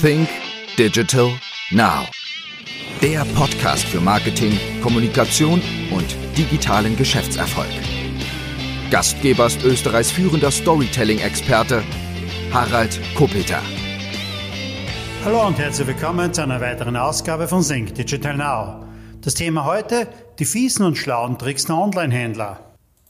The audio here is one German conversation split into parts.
Think Digital Now. Der Podcast für Marketing, Kommunikation und digitalen Geschäftserfolg. Gastgeber ist Österreichs führender Storytelling-Experte Harald Kopeter. Hallo und herzlich willkommen zu einer weiteren Ausgabe von Think Digital Now. Das Thema heute, die fiesen und schlauen Tricks der Online-Händler.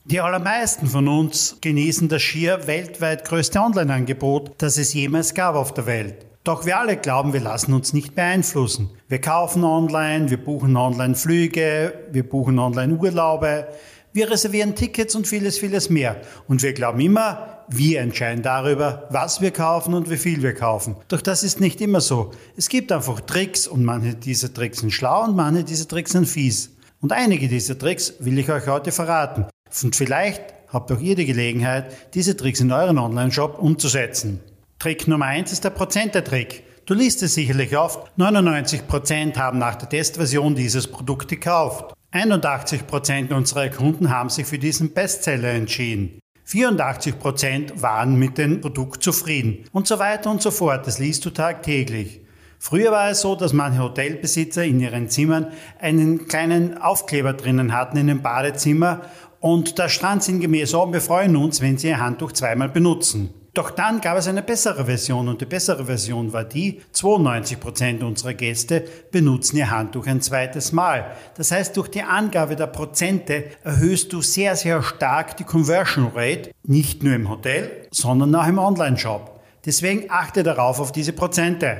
Die allermeisten von uns genießen das schier weltweit größte Online-Angebot, das es jemals gab auf der Welt. Doch wir alle glauben, wir lassen uns nicht beeinflussen. Wir kaufen online, wir buchen online Flüge, wir buchen online Urlaube, wir reservieren Tickets und vieles, vieles mehr. Und wir glauben immer, wir entscheiden darüber, was wir kaufen und wie viel wir kaufen. Doch das ist nicht immer so. Es gibt einfach Tricks und manche dieser Tricks sind schlau und manche dieser Tricks sind fies. Und einige dieser Tricks will ich euch heute verraten. Und vielleicht habt auch ihr die Gelegenheit, diese Tricks in euren Online-Shop umzusetzen. Trick Nummer eins ist der Prozente-Trick. Du liest es sicherlich oft, 99% haben nach der Testversion dieses Produkt gekauft. 81% unserer Kunden haben sich für diesen Bestseller entschieden. 84% waren mit dem Produkt zufrieden und so weiter und so fort. Das liest du tagtäglich. Früher war es so, dass manche Hotelbesitzer in ihren Zimmern einen kleinen Aufkleber drinnen hatten in dem Badezimmer und da stand sinngemäß, oh, wir freuen uns, wenn Sie Ihr Handtuch zweimal benutzen. Doch dann gab es eine bessere Version und die bessere Version war die, 92% unserer Gäste benutzen ihr Handtuch ein zweites Mal. Das heißt, durch die Angabe der Prozente erhöhst du sehr, sehr stark die Conversion Rate, nicht nur im Hotel, sondern auch im Online-Shop. Deswegen achte darauf auf diese Prozente.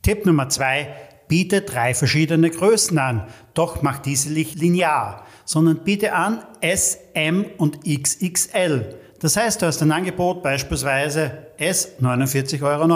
Tipp Nummer zwei, biete drei verschiedene Größen an, doch mach diese nicht linear, sondern biete an S, M und XXL. Das heißt, du hast ein Angebot beispielsweise S 49,90 Euro.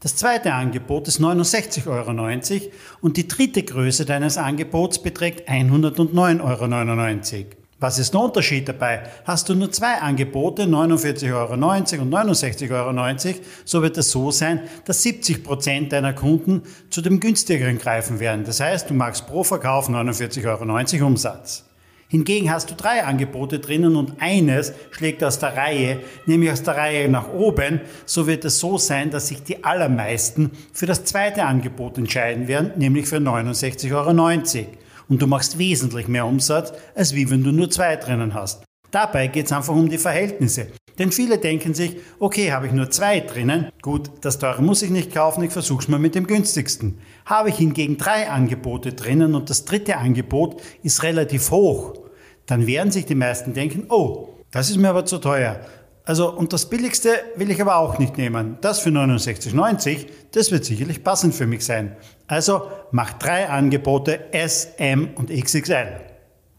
Das zweite Angebot ist 69,90 Euro und die dritte Größe deines Angebots beträgt 109,99 Euro. Was ist der Unterschied dabei? Hast du nur zwei Angebote, 49,90 Euro und 69,90 Euro, so wird es so sein, dass 70 Prozent deiner Kunden zu dem günstigeren greifen werden. Das heißt, du machst pro Verkauf 49,90 Euro Umsatz. Hingegen hast du drei Angebote drinnen und eines schlägt aus der Reihe, nämlich aus der Reihe nach oben. So wird es so sein, dass sich die allermeisten für das zweite Angebot entscheiden werden, nämlich für 69,90 Euro. Und du machst wesentlich mehr Umsatz, als wie wenn du nur zwei drinnen hast. Dabei geht es einfach um die Verhältnisse. Denn viele denken sich, okay, habe ich nur zwei drinnen, gut, das teure muss ich nicht kaufen, ich versuche es mal mit dem günstigsten. Habe ich hingegen drei Angebote drinnen und das dritte Angebot ist relativ hoch, dann werden sich die meisten denken, oh, das ist mir aber zu teuer. Also, und das billigste will ich aber auch nicht nehmen. Das für 69,90, das wird sicherlich passend für mich sein. Also, mach drei Angebote S, M und XXL.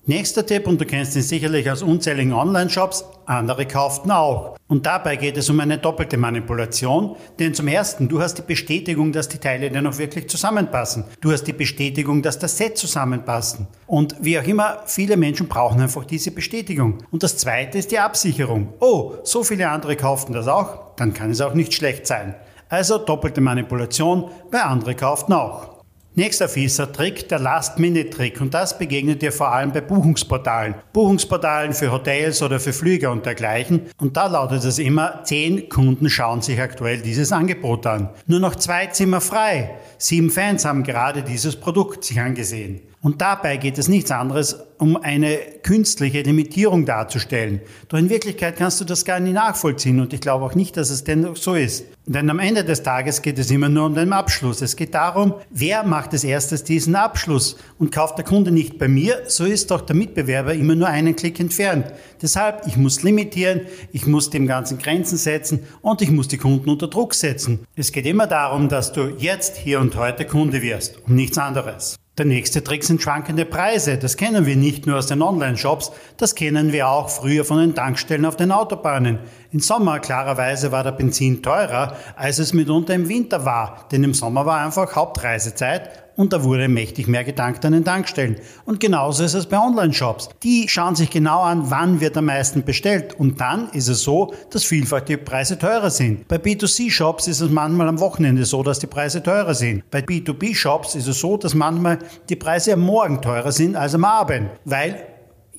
Nächster Tipp, und du kennst ihn sicherlich aus unzähligen Online-Shops, andere kauften auch. Und dabei geht es um eine doppelte Manipulation, denn zum ersten, du hast die Bestätigung, dass die Teile dir noch wirklich zusammenpassen. Du hast die Bestätigung, dass das Set zusammenpassen. Und wie auch immer, viele Menschen brauchen einfach diese Bestätigung. Und das zweite ist die Absicherung. Oh, so viele andere kauften das auch, dann kann es auch nicht schlecht sein. Also doppelte Manipulation, bei andere kauften auch. Nächster fieser Trick, der Last-Minute-Trick. Und das begegnet dir vor allem bei Buchungsportalen. Buchungsportalen für Hotels oder für Flüge und dergleichen. Und da lautet es immer, zehn Kunden schauen sich aktuell dieses Angebot an. Nur noch zwei Zimmer frei. Sieben Fans haben gerade dieses Produkt sich angesehen. Und dabei geht es nichts anderes, um eine künstliche Limitierung darzustellen. Doch in Wirklichkeit kannst du das gar nicht nachvollziehen und ich glaube auch nicht, dass es denn so ist. Denn am Ende des Tages geht es immer nur um den Abschluss. Es geht darum, wer macht als erstes diesen Abschluss und kauft der Kunde nicht bei mir, so ist doch der Mitbewerber immer nur einen Klick entfernt. Deshalb, ich muss limitieren, ich muss dem Ganzen Grenzen setzen und ich muss die Kunden unter Druck setzen. Es geht immer darum, dass du jetzt, hier und heute Kunde wirst, um nichts anderes. Der nächste Trick sind schwankende Preise. Das kennen wir nicht nur aus den Online-Shops, das kennen wir auch früher von den Tankstellen auf den Autobahnen. Im Sommer klarerweise war der Benzin teurer, als es mitunter im Winter war, denn im Sommer war einfach Hauptreisezeit und da wurde mächtig mehr gedankt an den Tankstellen. Und genauso ist es bei Online-Shops. Die schauen sich genau an, wann wird am meisten bestellt. Und dann ist es so, dass vielfach die Preise teurer sind. Bei B2C-Shops ist es manchmal am Wochenende so, dass die Preise teurer sind. Bei B2B-Shops ist es so, dass manchmal die Preise am Morgen teurer sind als am Abend. Weil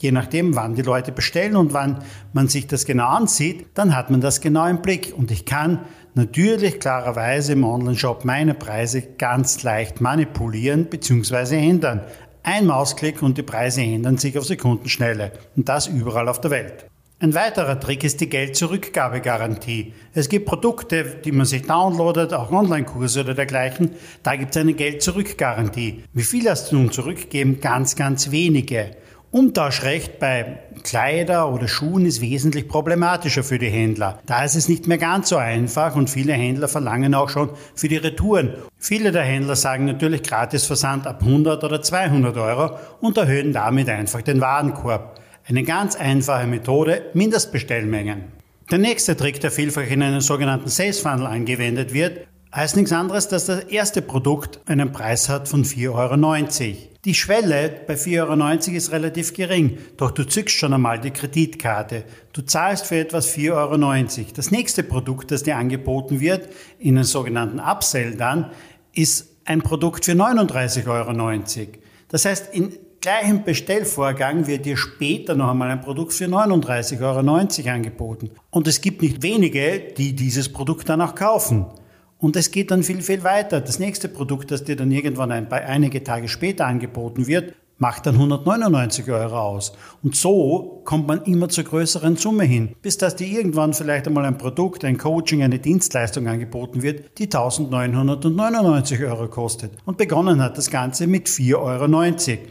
je nachdem, wann die Leute bestellen und wann man sich das genau ansieht, dann hat man das genau im Blick. Und ich kann natürlich klarerweise im Onlineshop meine Preise ganz leicht manipulieren bzw. ändern. Ein Mausklick und die Preise ändern sich auf Sekundenschnelle. Und das überall auf der Welt. Ein weiterer Trick ist die Geld-Zurückgabegarantie. Es gibt Produkte, die man sich downloadet, auch Online-Kurse oder dergleichen. Da gibt es eine Geld-Zurück-Garantie. Wie viel hast du nun zurückgeben? Ganz, ganz wenige. Umtauschrecht bei Kleider oder Schuhen ist wesentlich problematischer für die Händler. Da ist es nicht mehr ganz so einfach und viele Händler verlangen auch schon für die Retouren. Viele der Händler sagen natürlich Gratisversand ab 100 oder 200 Euro und erhöhen damit einfach den Warenkorb. Eine ganz einfache Methode, Mindestbestellmengen. Der nächste Trick, der vielfach in einem sogenannten Sales Funnel angewendet wird, heißt nichts anderes, dass das erste Produkt einen Preis hat von 4,90 Euro. Die Schwelle bei 4,90 Euro ist relativ gering, doch du zückst schon einmal die Kreditkarte. Du zahlst für etwas 4,90 Euro. Das nächste Produkt, das dir angeboten wird, in einem sogenannten Upsell dann, ist ein Produkt für 39,90 Euro. Das heißt, in gleichen Bestellvorgang wird dir später noch einmal ein Produkt für 39,90 Euro angeboten. Und es gibt nicht wenige, die dieses Produkt dann auch kaufen. Und es geht dann viel, viel weiter. Das nächste Produkt, das dir dann irgendwann ein, einige Tage später angeboten wird, macht dann 199 Euro aus. Und so kommt man immer zur größeren Summe hin, bis dass dir irgendwann vielleicht einmal ein Produkt, ein Coaching, eine Dienstleistung angeboten wird, die 1999 Euro kostet. Und begonnen hat das Ganze mit 4,90 Euro.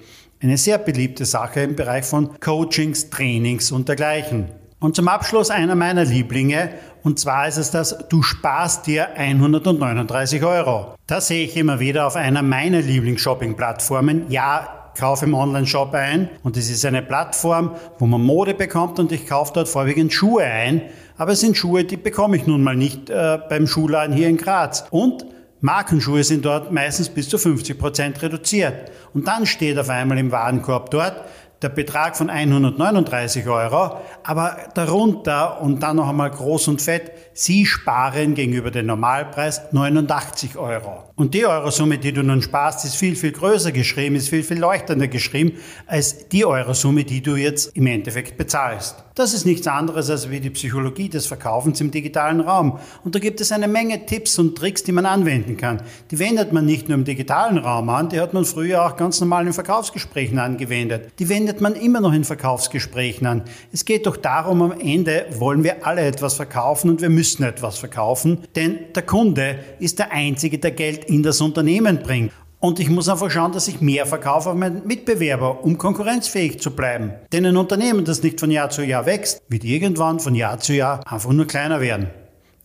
Eine sehr beliebte Sache im Bereich von Coachings, Trainings und dergleichen. Und zum Abschluss einer meiner Lieblinge, und zwar ist es das, du sparst dir 139 Euro. Das sehe ich immer wieder auf einer meiner Lieblings-Shopping-Plattformen. Ja, kaufe im Online-Shop ein und es ist eine Plattform, wo man Mode bekommt und ich kaufe dort vorwiegend Schuhe ein. Aber es sind Schuhe, die bekomme ich nun mal nicht äh, beim Schuhladen hier in Graz. Und Markenschuhe sind dort meistens bis zu 50 Prozent reduziert. Und dann steht auf einmal im Warenkorb dort der Betrag von 139 Euro, aber darunter und dann noch einmal groß und fett, Sie sparen gegenüber dem Normalpreis 89 Euro. Und die Eurosumme, die du nun sparst, ist viel, viel größer geschrieben, ist viel, viel leuchtender geschrieben, als die Eurosumme, die du jetzt im Endeffekt bezahlst. Das ist nichts anderes als wie die Psychologie des Verkaufens im digitalen Raum. Und da gibt es eine Menge Tipps und Tricks, die man anwenden kann. Die wendet man nicht nur im digitalen Raum an, die hat man früher auch ganz normal in Verkaufsgesprächen angewendet. Die wendet man immer noch in Verkaufsgesprächen an. Es geht doch darum, am Ende wollen wir alle etwas verkaufen und wir müssen etwas verkaufen, denn der Kunde ist der Einzige, der Geld in das Unternehmen bringt. Und ich muss einfach schauen, dass ich mehr verkaufe auf meinen Mitbewerber, um konkurrenzfähig zu bleiben. Denn ein Unternehmen, das nicht von Jahr zu Jahr wächst, wird irgendwann von Jahr zu Jahr einfach nur kleiner werden.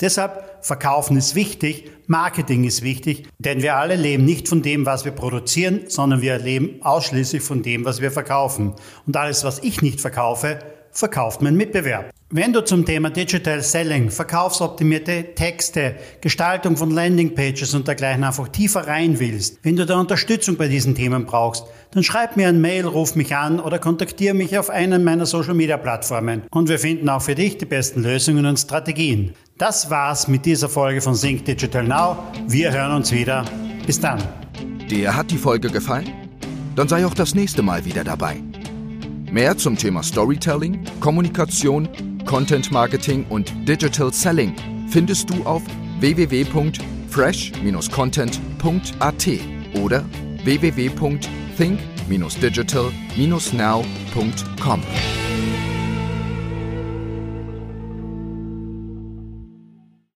Deshalb, Verkaufen ist wichtig, Marketing ist wichtig, denn wir alle leben nicht von dem, was wir produzieren, sondern wir leben ausschließlich von dem, was wir verkaufen. Und alles, was ich nicht verkaufe, verkauft mein Mitbewerb. Wenn du zum Thema Digital Selling, verkaufsoptimierte Texte, Gestaltung von Landingpages und dergleichen einfach tiefer rein willst, wenn du da Unterstützung bei diesen Themen brauchst, dann schreib mir ein Mail, ruf mich an oder kontaktiere mich auf einen meiner Social Media Plattformen und wir finden auch für dich die besten Lösungen und Strategien. Das war's mit dieser Folge von Sync Digital Now. Wir hören uns wieder. Bis dann. Dir hat die Folge gefallen? Dann sei auch das nächste Mal wieder dabei. Mehr zum Thema Storytelling, Kommunikation, Content Marketing und Digital Selling findest du auf www.fresh-content.at oder www.think-digital-now.com.